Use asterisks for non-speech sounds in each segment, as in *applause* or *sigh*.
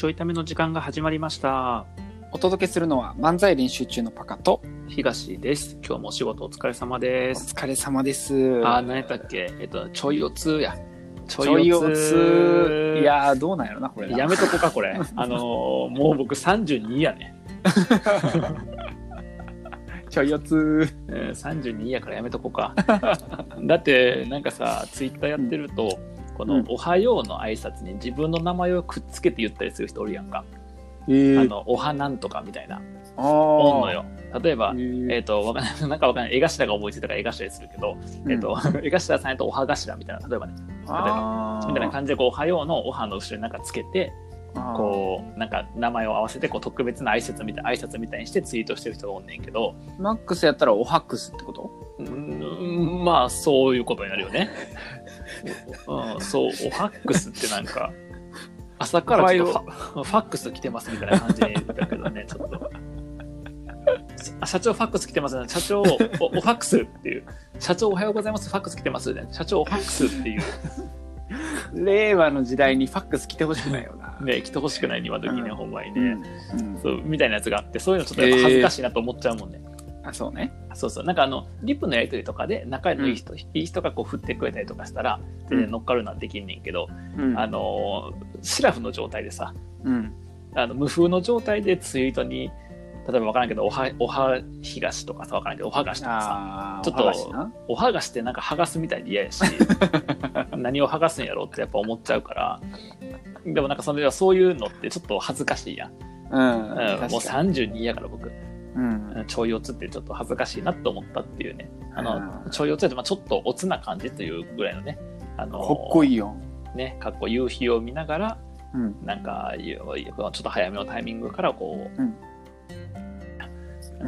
ちょいための時間が始まりました。お届けするのは漫才練習中のパカと東です。今日もお仕事お疲れ様おです。疲れ様です。あー、何やったっけ？えっと、ちょいおつや。ちちょいおついやーどうなんやろなこれなやめとこか、これ。*laughs* あのーもう僕32やね。*laughs* ちょいおつうん32やからやめとこうか。だって、なんかさ、ツイッターやってると、このうん「おはよう」の挨拶に自分の名前をくっつけて言ったりする人おるやんか。えー、あの、おはなんとかみたいな。あおんのよ。例えばえ、ー。えっ、と、わかんない、*laughs* なんかわかんない、絵頭が思いついたから絵頭にするけど、えっ、と、*laughs* 絵頭さんやとおは頭みたいな、例えばね、あー。みたいな感じで、こう、おはようのおはの後ろになんかつけて、こう、なんか名前を合わせて、こう、特別な挨拶みたい挨拶みたいにしてツイートしてる人がおんねんけど、マックスやったらおハックスってこと？うーん、まあ、そういうことになるよね。*laughs* うん、そう、おハックスってなんか、朝からちょっとファファックス来てますみたいな感じだけどね、ちょっと。あ社長ファックス来てますね。社長お、おファックスっていう。社長おはようございます。ファックス来てますね。社長おファックスっていう。令和の時代にファックス来てほしくないよな。ね、来てほしくない今時ね、うんほんまにね。うんうんそう、みたいなやつがあって、そういうのちょっとやっぱ恥ずかしいなと思っちゃうもんね。あそうね。そうそう。なんかあの、リップのやりとりとかで仲のいい人、いい人がこう振ってくれたりとかしたら、全然乗っかるのはできんねんけど、うん。あのー、シラフの状態でさ、うん。あの無風の状態でツイートに、例えば分からんけど、おは、おは東とかさ、分からんけど、おはがしとかさ、ちょっとおはがしな。おはがしてなんか剥がすみたいで嫌やし、*laughs* 何を剥がすんやろってやっぱ思っちゃうから、でもなんかそれはそういうのってちょっと恥ずかしいやん。うん、うん、もう確かに32やから僕、うん。ちょいおつってちょっと恥ずかしいなと思ったっていうね。あの、うん。ちょいおつってまあちょっとおつな感じというぐらいのね、あのかっこいいよ。ね、かっこ夕日を見ながら、うん。なんか、ゆちょっと早めのタイミングからこう、うん。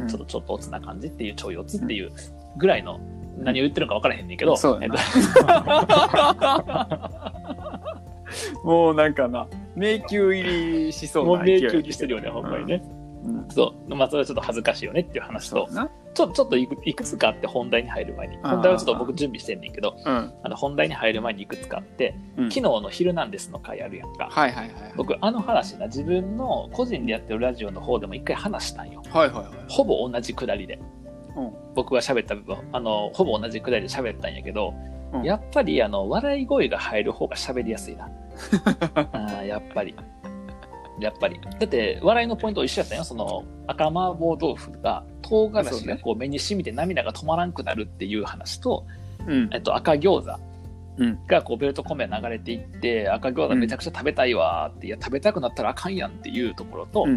うん。ちょっとちょっとおつな感じっていうちょいおつっていうぐらいの、何を言ってるのか分からへんねんけど、そうやな。*laughs* もうなんかな迷宮入りしそうもう迷宮にしてるよね、ほんまにね。うんそう。まあ、それはちょっと恥ずかしいよねっていう話とちょちょっといくいくつかあって本題に入る前に、本題はちょっと僕準備してんねんけど、うんあの本題に入る前にいくつかあって、うん昨日の「ヒルナンデス」の回あるやんか。はいはいはい僕、あの話な、自分の個人でやってるラジオの方でも一回話したんよ。はいはいはいほぼ同じくだりで。うん僕が喋った部分、あの、ほぼ同じくだりで喋ったんやけど、うんやっぱり、あの、笑い声が入る方が喋りやすいな。*laughs* あーやっぱり。やっぱり。だって、笑いのポイント一緒やったよ。その、赤麻婆豆腐が、唐辛子がこう目に染みて涙が止まらんくなるっていう話と、うんえっと、赤餃子うんがこうベルトコンベヤ流れていって、赤餃子めちゃくちゃ食べたいわーって、いや、食べたくなったらあかんやんっていうところと、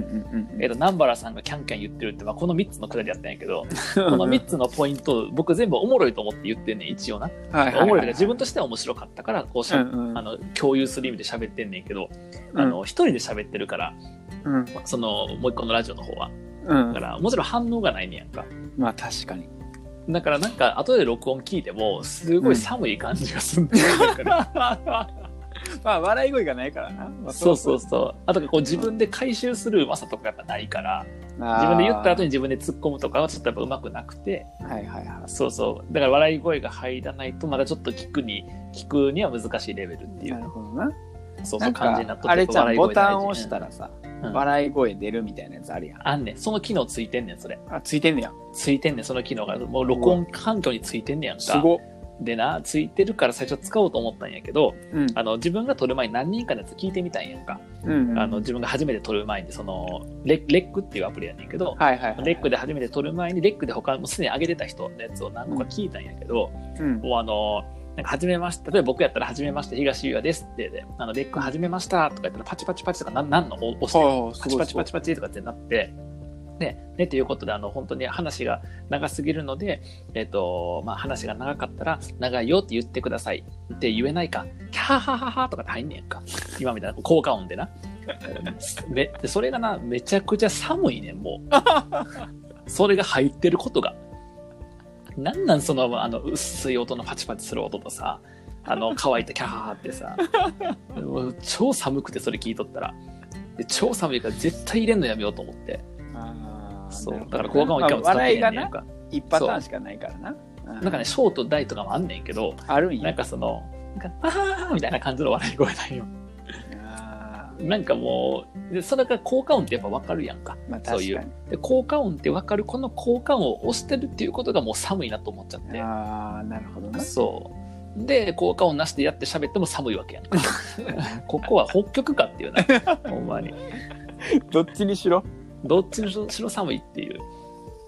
えっと、南原さんがキャンキャン言ってるって、まあ、この3つのくだりやったんやけど、*laughs* この3つのポイント、僕全部おもろいと思って言ってんねん、一応な。はいはいはい。おもろい自分としては面白かったから、こうしゃ、うんうんあの、共有する意味で喋ってんねんけど、うん。あの、一人で喋ってるから、うん。その、もう一個のラジオの方は。うん。だから、もちろん反応がないねんやんか。まあ確かにだからなんか、後で録音聞いても、すごい寒い感じがすんねんなんかねまあ笑い声がないからな、まあそうそうそう。あとか、こう自分で回収するうまさとかやっぱないから、自自分で言った後に自分で突っ込むとかはちょっとやっぱうまくなくて、はいはいはい。そうそう。だから笑い声が入らないと、まだちょっと聞くに、聞くには難しいレベルっていなう、るほどなそうそうなん感じになっとってかあれちゃボタンを押したらさ、うん。笑い声出るみたいなやつあるやん。あんねん。その機能ついてんねん、それ。あついてんねや。ついてんねん、その機能が。もう録音環境についてんねやんか。すごっ。でな、ついてるから最初使おうと思ったんやけど、うん。あの、自分が撮る前に何人かのやつ聞いてみたんやんか。うんうんあの、自分が初めて撮る前に、その、レレックっていうアプリやねんけど、はいはいはいレックで初めて撮る前に、レックで他もうすでに上げてた人のやつを何個か聞いたんやけど、うん。もうあの、なんか、始めました。例えば僕やったら、始めまして、東優也ですってで、あの、レック始めましたとか言ったら、パチパチパチとか、なんなんの押して、はあパチパチパチパチとかってなって、ね、ね、ということで、あの、本当に話が長すぎるので、えっ、と、まあ、話が長かったら、長いよって言ってくださいって言えないか、キャーハハハとかって入んねんか。今みたいな、効果音でな。め *laughs* でそれがな、めちゃくちゃ寒いねん、もう。それが入ってることが。なんなんその、あの、薄い音のパチパチする音とさ、あの、乾いたキャーハハってさ、*laughs* もう超寒くてそれ聞いとったら。で超寒いから絶対入れんのやめようと思って。あーそう。だから効果音一回も使ってなへんねんか。一パターンしかないからななんかね、ショート大とかもあんねんけど、あるんやなんかその、なんか、あーみたいな感じの笑い声なんよ。あなんかもうでそれが効果音ってやっぱ分かるやんか。まあそういう。で効果音って分かるこの効果音を押してるっていうことがもう寒いなと思っちゃって。ああなるほどなそう。で効果音なしでやって喋っても寒いわけやんか。*laughs* ここは北極かっていうねほんまに。どっちにしろ？どっちにしろ寒いっていう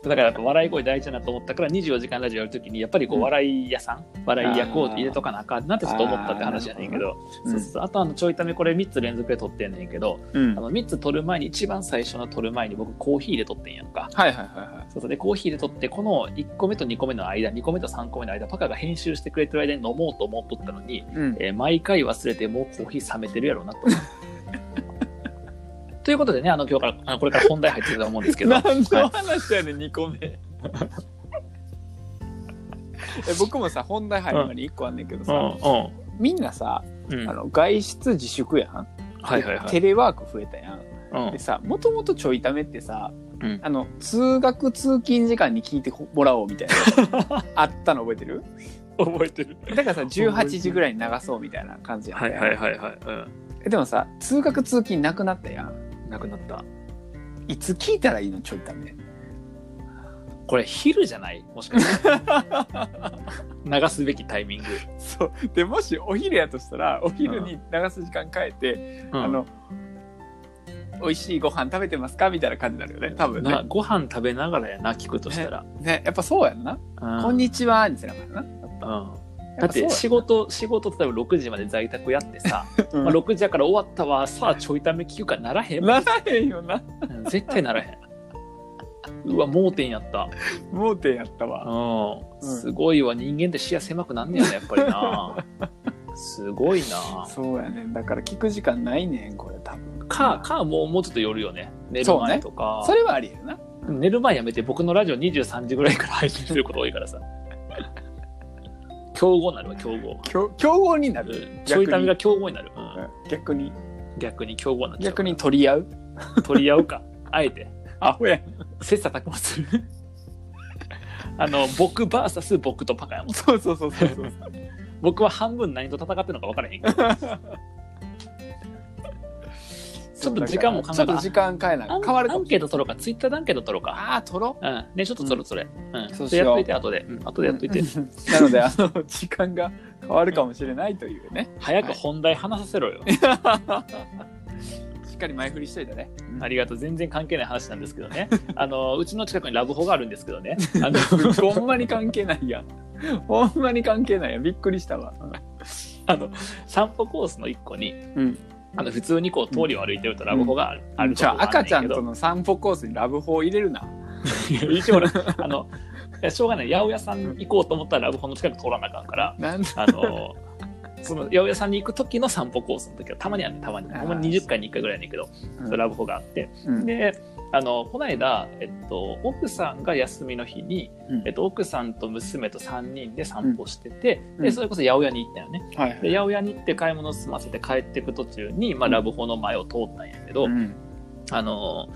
だからやっぱ笑い声大事だなと思ったから24時間ラジオやるときにやっぱりこううん笑い屋さん、笑い役を入れとかなあかんなってちょっと思ったって話やねんけどあとあのちょいためこれ3つ連続で撮ってんねんけどうんあの3つ撮る前に一番最初の撮る前に僕コーヒーで撮ってんやんか。はいはいはいはい。そうそう。でコーヒーで撮ってこの1個目と2個目の間2個目と3個目の間パカが編集してくれてる間に飲もうと思っとったのに、うんえー毎回忘れてもうコーヒー冷めてるやろうなと。ということでねあの今日からあのこれから本題入ってると思うんですけど。*laughs* 何のは話やねん2個目。え僕もさ本題入る前に1個あんねんけどい、さ、うみんなさ、んうん。あの外出自粛やん、はいはいはい。テレワーク増えたやん。うん。でさもともとちょいためってさうん。あの通学通勤時間に聞いてもらおうみたいな。*laughs* あったの覚えてる？覚えてる。だからさ18時ぐらいに流そうみたいな感じやん。はいはいはいはい、えでもさ通学通勤なくなったやんうん、なくなった。いつ聞いたらいいの？ちょいためこれ昼じゃない？もしかして。*laughs* 流すべきタイミング、そう。でもしお昼やとしたらお昼に流す時間変えて、うん。あの美味しいご飯食べてますか？みたいな感じになるよね。多分ね。なご飯食べながらやな聞くとしたら、ね。やっぱそうやんな、うん。こんにちはにせなあかんな。うんやぱ。そうやんだって仕事仕事例えば6時まで在宅やってさ、*laughs* うん。まあ、6時やから終わったわ。さあちょいため聞くかならへんならへんよな。うん絶対ならへん。うわ盲点やった。盲点やったわ。うん。すごいわ。人間って視野狭くなんねやねやっぱりな。*laughs* すごいな。そうやね。んだから聞く時間ないねんこれ多分。かかもうもうちょっと寄るよね。寝る前とか、それはありえるな寝る前やめて僕のラジオ23時ぐらいから配信すること多いからさ競合になるわ競合競競合になる？うん。ちょいためが競合になる、うん。逆に？逆に競合になっちゃう。逆に取り合う？取り合うか。あえて。アホやん。切磋琢磨する。*laughs* あの僕 VS 僕とパカやもん。そうそうそうそうそう。*laughs* 僕は半分何と戦ってるのか分からへんけど *laughs* ちょっと時間も考えた。ちょっと時間変えな。い変わるアンケート取ろうか。ツイッターでアンケート取ろうか。ああ取ろう。ん。ねちょっと取ろうそれ。うん、そうしよう。でやっといて後で、うん、後でやっといて。*laughs* なのであの時間が変わるかもしれないというね。早く本題話させろよ、*laughs* しっかり前振りしといたね。ありがとう。全然関係ない話なんですけどね。*laughs* あのうちの近くにラブホがあるんですけどね。あのほんまに関係ないやん。ほんまに関係ないやん。びっくりしたわ。あの散歩コースの一個にうんあの普通にこう通りを歩いてるとラブホがある,、じゃあ赤ちゃんととの散歩コースにラブホを入れるな。一応俺あのしょうがない。八百屋さん行こうと思ったらラブホの近く通らなあかんから。なんあのその八百屋さんに行く時の散歩コースの時はたまにあるねたまにほんまに20回に1回ぐらいやねん。けど、ラブホがあって。うん。であのこの間、えっと、奥さんが休みの日に、うん。えっと、奥さんと娘と3人で散歩してて、うん。でそれこそ八百屋に行ったよね。で八百屋に行って買い物済ませて帰っていく途中に、まあ、うん。ラブホの前を通ったんやけど、うん。あの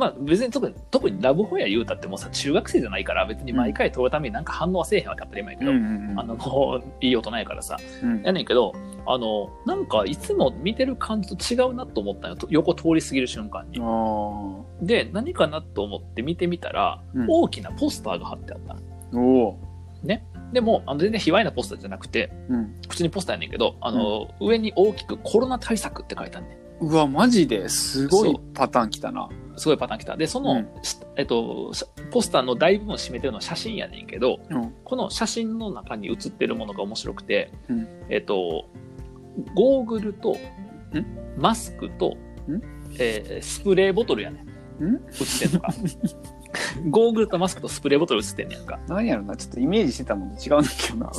まあ別に特に特にラブホや言うたってもうさ中学生じゃないから別に毎回通るためになんか反応はせえへんわけ当たり前やけど、うんあのもういい大人やからさ。うんやねんけどあのなんかいつも見てる感じと違うなと思ったんよ。と横通り過ぎる瞬間に。で何かなと思って見てみたら、うん。大きなポスターが貼ってあった。のおおでもあの全然卑猥なポスターじゃなくてうん。普通にポスターやねんけどあの、上に大きくコロナ対策って書いてあるねん。うわマジですごいパターンきたなすごいパターン来た。で、その、うんしえっと、しポスターの大部分を占めてるのは写真やねんけど、うんこの写真の中に写ってるものが面白くて、うんえっと、ゴーグルとん、マスクとん、えースプレーボトルやねん。ん写ってんのが。*laughs* ゴーグルとマスクとスプレーボトル写ってんねやんか。何やろなちょっとイメージしてたものと違うんだけどな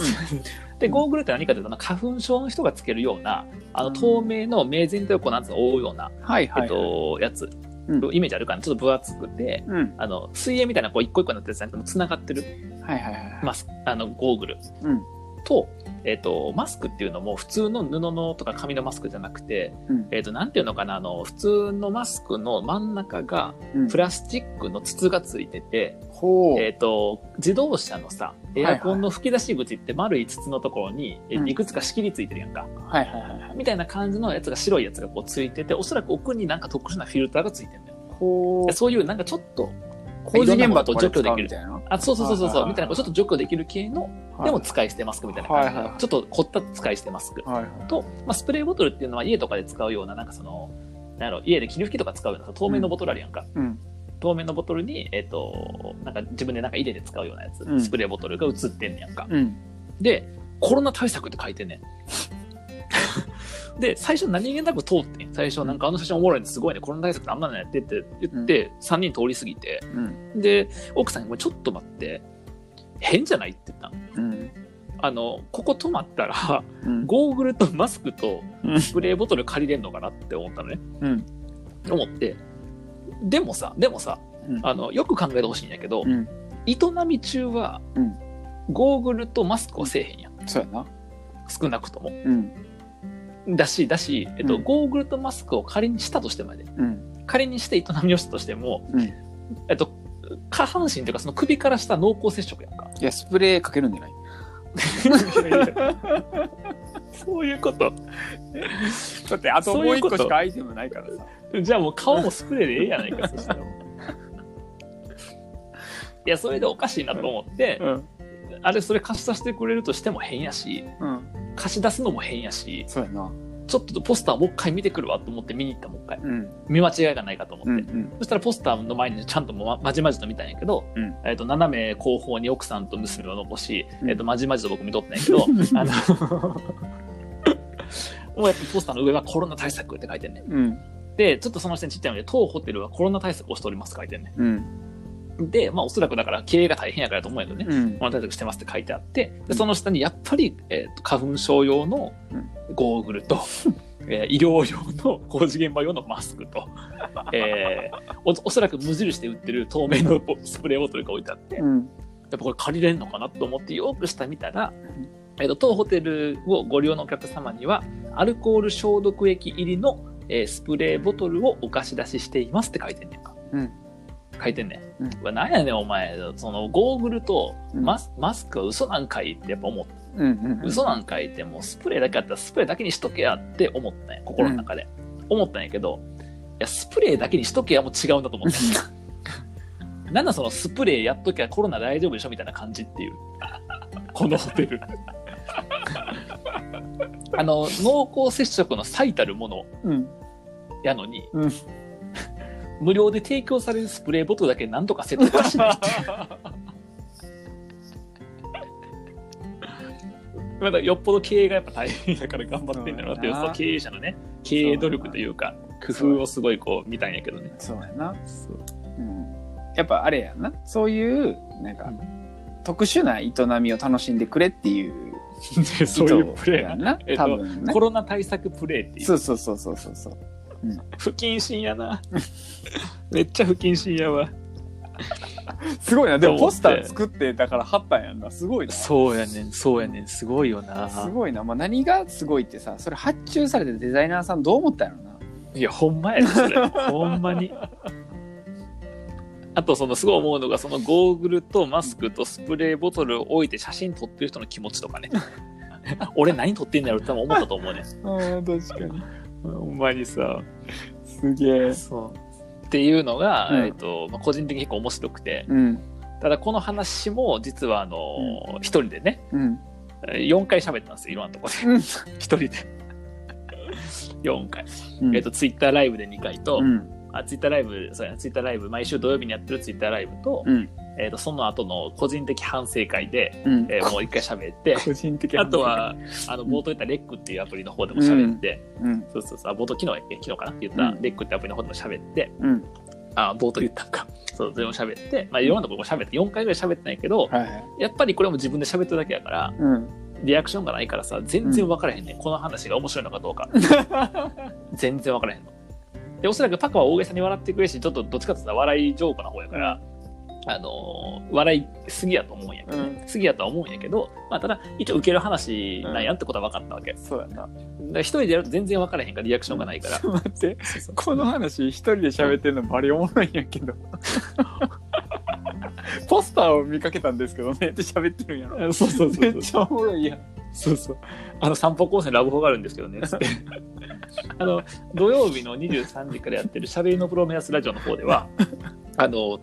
で、ゴーグルって何かというと、花粉症の人がつけるような、あの、透明の目全体をこうなんつうの覆うような、はいはいえっと、やつ。うん。イメージあるかな？ちょっと分厚くて、うん。あの、水泳みたいなこう一個一個になってるやつじゃなくて、繋がってる。はいはいはい。マスあのゴーグル。うん。と、えっ、と、マスクっていうのも普通の布のとか紙のマスクじゃなくて、うんえっ、と、なんていうのかな、あの、普通のマスクの真ん中がうんプラスチックの筒がついてて、ほう。えっ、と、自動車のさ、エアコンの吹き出し口って丸い筒のところに、えうんいくつか仕切りついてるやんか。はいはいはいはい。みたいな感じのやつが白いやつがこうついてて、おそらく奥になんか特殊なフィルターがついてるんだよ。そういうなんかちょっと、工事現場とかで使うみたいな。あ、そうそうそうそうそう、はいみたいな、ちょっと除去できる系の、はいでも使い捨てマスクみたいな感じの、はいはいはいちょっと凝った使い捨てマスク。はいはい。と、まあ、スプレーボトルっていうのは家とかで使うような、なんかその、なんやろ、家で霧吹きとか使うような透明のボトルあるやんか。うん。透明のボトルに、えっ、と、なんか自分でなんか入れて使うようなやつ、うんスプレーボトルが映ってんねやんか。うん。で、コロナ対策って書いてんねん。で、最初何気なく通ってん。最初なんかあの写真おもろいのすごいね、コロナ対策あんなのやってって言って、3人通り過ぎて、うん。で、奥さんに、これちょっと待って、変じゃないって言ったの。うん。あの、ここ止まったら、うん。ゴーグルとマスクとうんスプレーボトル借りれんのかなって思ったのね。うん。思って。でもさ、でもさ、うんあの、よく考えてほしいんやけど、うん。営み中はうん、ゴーグルとマスクをせえへんやん。そうやな。少なくとも。うん。だし、だし、えっと、うんゴーグルとマスクを仮にしたとしてまで、うん。仮にして営みをしたとしても、うん。えっと、下半身というかその首からした濃厚接触やんか。いや、スプレーかけるんじゃない？*laughs* そういうこと。だって、あともう一個しかアイテムないからさ。じゃあもう顔もスプレーでええやないか、そしたら。いや、それでおかしいなと思って、うん。あれそれ貸し出してくれるとしても変やし、うん。貸し出すのも変やし、そうやな。ちょっとポスターもう一回見てくるわと思って見に行ったもう一回。うん。見間違いがないかと思って。うん。うん。そしたらポスターの前にちゃんともままじまじと見たんやけど、うんえっと斜め後方に奥さんと娘を残し、うんえっとまじまじと僕見とったんやけど、*laughs* あのもうやっぱポスターの上はコロナ対策って書いてんねん。うん。で、ちょっとその下にちっちゃいので、当ホテルはコロナ対策をしておりますって書いてんねうん。ん。で、まあおそらくだから経営が大変やからと思うんやけどね。うんコロナ対策してますって書いてあって、でその下にやっぱり、えーと花粉症用のゴーグルと、えー医療用の工事現場用のマスクと、*laughs* えーおおそらく無印で売ってる透明のボスプレーボトルが置いてあって、やっうん。ぱこれ借りれんのかなと思ってよく下見たら、えーと当ホテルをご利用のお客様には、アルコール消毒液入りの、えースプレーボトルをお貸し出ししていますって書いてんねんか。うん書いてんねん。うん。なんやねんお前、そのゴーグルとうん。マス,、マスクは嘘なんかいってやっぱ思ってうん。うん。嘘なんかいってもうスプレーだけあったらスプレーだけにしとけやって思ったんや心の中で、思ったんやけどいやスプレーだけにしとけやも違うんだと思って *laughs* なんだそのスプレーやっときゃコロナ大丈夫でしょみたいな感じっていう。*laughs* このホテル。*laughs* あの濃厚接触の最たるものうん。やのに、うん無料で提供されるスプレーボトルだけなんとかせっとかしないって *laughs* まだよっぽど経営がやっぱ大変だから頑張ってんだろうなっていうそう経営者のね経営努力というか工夫をすごいこう見たんやけどねそうやな。うん。やっぱあれやんな。そういう、なんか、うん特殊な営みを楽しんでくれっていうで *laughs* そういうプレーなやんな。えっと多分なコ。ロナ対策プレーっていうそうそうそうそうそうそう。不謹慎やな *laughs* めっちゃ不謹慎やわすごいな。でもポスター作って、だから貼ったんやんな。すごいな。そうやねんそうやねんすごいよなすごいな。まあ、何がすごいってさ、それ発注されてデザイナーさんどう思ったんやろな。いや、ほんまやで、それ。ほんまに。あと、その、すごい思うのが、そのゴーグルとマスクとスプレーボトルを置いて写真撮ってる人の気持ちとかね。*laughs* 俺何撮ってんだろうって多分思ったと思うね。ああ、確かに。ほんまにさ。すげえ。そう。っていうのが、うんえっと、まあ、個人的に結構面白くて、うん。ただこの話も実はあの、一人でね、うん。4回喋ったんですよ、いろんなとこで。うん一人で。4回。うんえっと、ツイッターライブで2回と、うん。あツイッターライブ、そうやな、ツイッターライブ、毎週土曜日にやってるツイッターライブと、うん。えっ、と、その後の個人的反省会で、うん。えーもう一回喋って、個人的あと、は、あの、冒頭言ったレックっていうアプリの方でも喋って、うん。そうそうそう、あ冒頭昨日昨日かな？って言った、うんレックってアプリの方でも喋って、うん。あ、冒頭言ったんか。そう、それも喋って、まあ、いろんなところも喋って、4回ぐらい喋ったんやけど、はいはい。やっぱりこれも自分で喋ってるだけやから、うん。リアクションがないからさ、全然分からへんねん。この話が面白いのかどうか。*laughs* 全然分からへんの。で、おそらくパカは大げさに笑ってくれるし、ちょっとどっちかって言ったら笑いジョークな方やから、あのー笑いすぎやと思うんやけど、うん。すぎやとは思うんやけど、まあ、ただ一応受ける話なんやってことは分かったわけ、そうやな。一人でやると全然分からへんからリアクションがないから、ちょっと待ってこの話一人で喋ってるのバリおもろいんやけど。ポスターを見かけたんですけどね。って喋ってるんやろ。*laughs* そうそうそうめっちゃおもろいやん。そうそう。あの散歩コースにラブホがあるんですけどね。*laughs* あの、土曜日の23時からやってるしゃべりのプロメアスラジオの方では、*laughs* あの、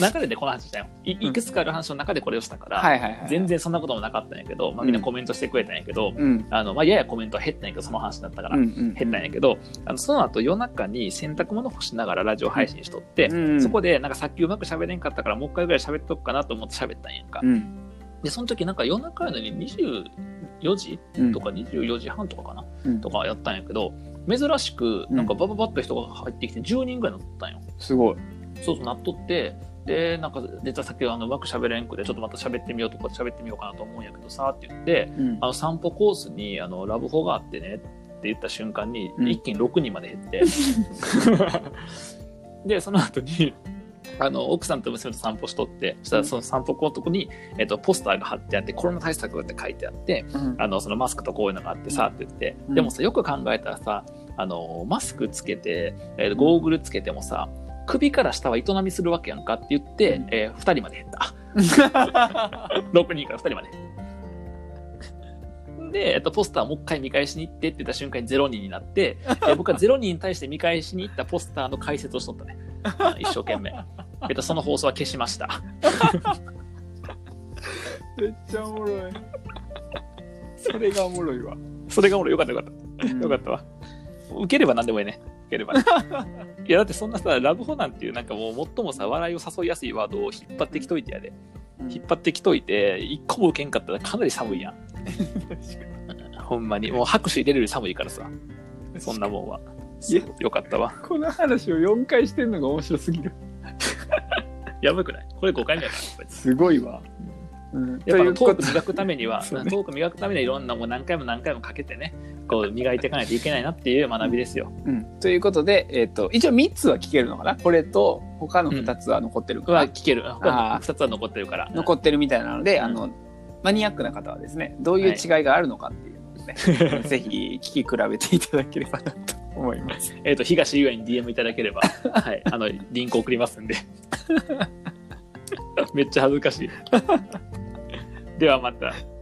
流れでこの話したよ。いいくつかある話の中でこれをしたから、はいはいはい全然そんなこともなかったんやけど、まあ、みんなコメントしてくれたんやけど、うん。あの、まあ、ややコメントは減ったんやけど、その話だったから、うんうん減ったんやけど、あのその後夜中に洗濯物干しながらラジオ配信しとって、うんそこでなんかさっきうまく喋れんかったからもう一回ぐらい喋っとくかなと思って喋ったんやんか。うん。で、その時なんか夜中やのに24時うんとか24時半とかかな、うん。とかやったんやけど、珍しくなんかバババッと人が入ってきて10人ぐらい乗ったんよ。すごい。そうそうなっとって、で、なんか実はさっきあのうまく喋れんくて、ちょっとまた喋ってみようとか喋ってみようかなと思うんやけどさって言って、うん。あの散歩コースにあのラブホがあってねって言った瞬間に、うん。一気に6人まで減って、*laughs* で、その後に、あの奥さんと娘と散歩しとって、そしたらその散歩コートに、えっと、ポスターが貼ってあって、コロナ対策って書いてあって、うん。あのそのマスクとこういうのがあってさって言って、うん。でもさよく考えたらさあのマスクつけて、えーゴーグルつけてもさ首から下は営みするわけやんかって言って、うん。え2人まで減った。*laughs* 6人から2人まで。で、えっと、ポスターもう一回見返しに行ってって言った瞬間に0人になって、えー僕は0人に対して見返しに行ったポスターの解説をしとったね。一生懸命、えっと、その放送は消しました。*laughs* めっちゃおもろい。それがおもろいわ。それが俺よかったよかった。よかったわ。受ければ何でもいいね。受ければね。*laughs* いや、だってそんなさ、ラブホなんていう、なんかもう最もさ、笑いを誘いやすいワードを引っ張ってきといてやで。うん引っ張ってきといて、一個も受けんかったらかなり寒いやん。ほんまに。もう拍手入れるより寒いからさ。そんなもんは。よかったわ。この話を4回してんのが面白すぎるやばくないこれ5回目だから、すごいわ、うん、やっぱトーとク磨くためには、そうねトーク磨くためにはいろんなもう何回も何回もかけてね、こう磨いていかないといけないなっていう学びですよ。うん、ということで、えっと一応3つは聞けるのかな？これと他の2つは残ってるかな、は聞ける。あー2つは残ってるから。残ってるみたいなので、うんあのマニアックな方はですねどういう違いがあるのかっていうのをね、ぜひ聞き比べていただければなと思います。*laughs* えっ、と、東優愛に DM いただければ、*laughs* はい、あの、リンク送りますんで。*laughs* めっちゃ恥ずかしい。ではまた。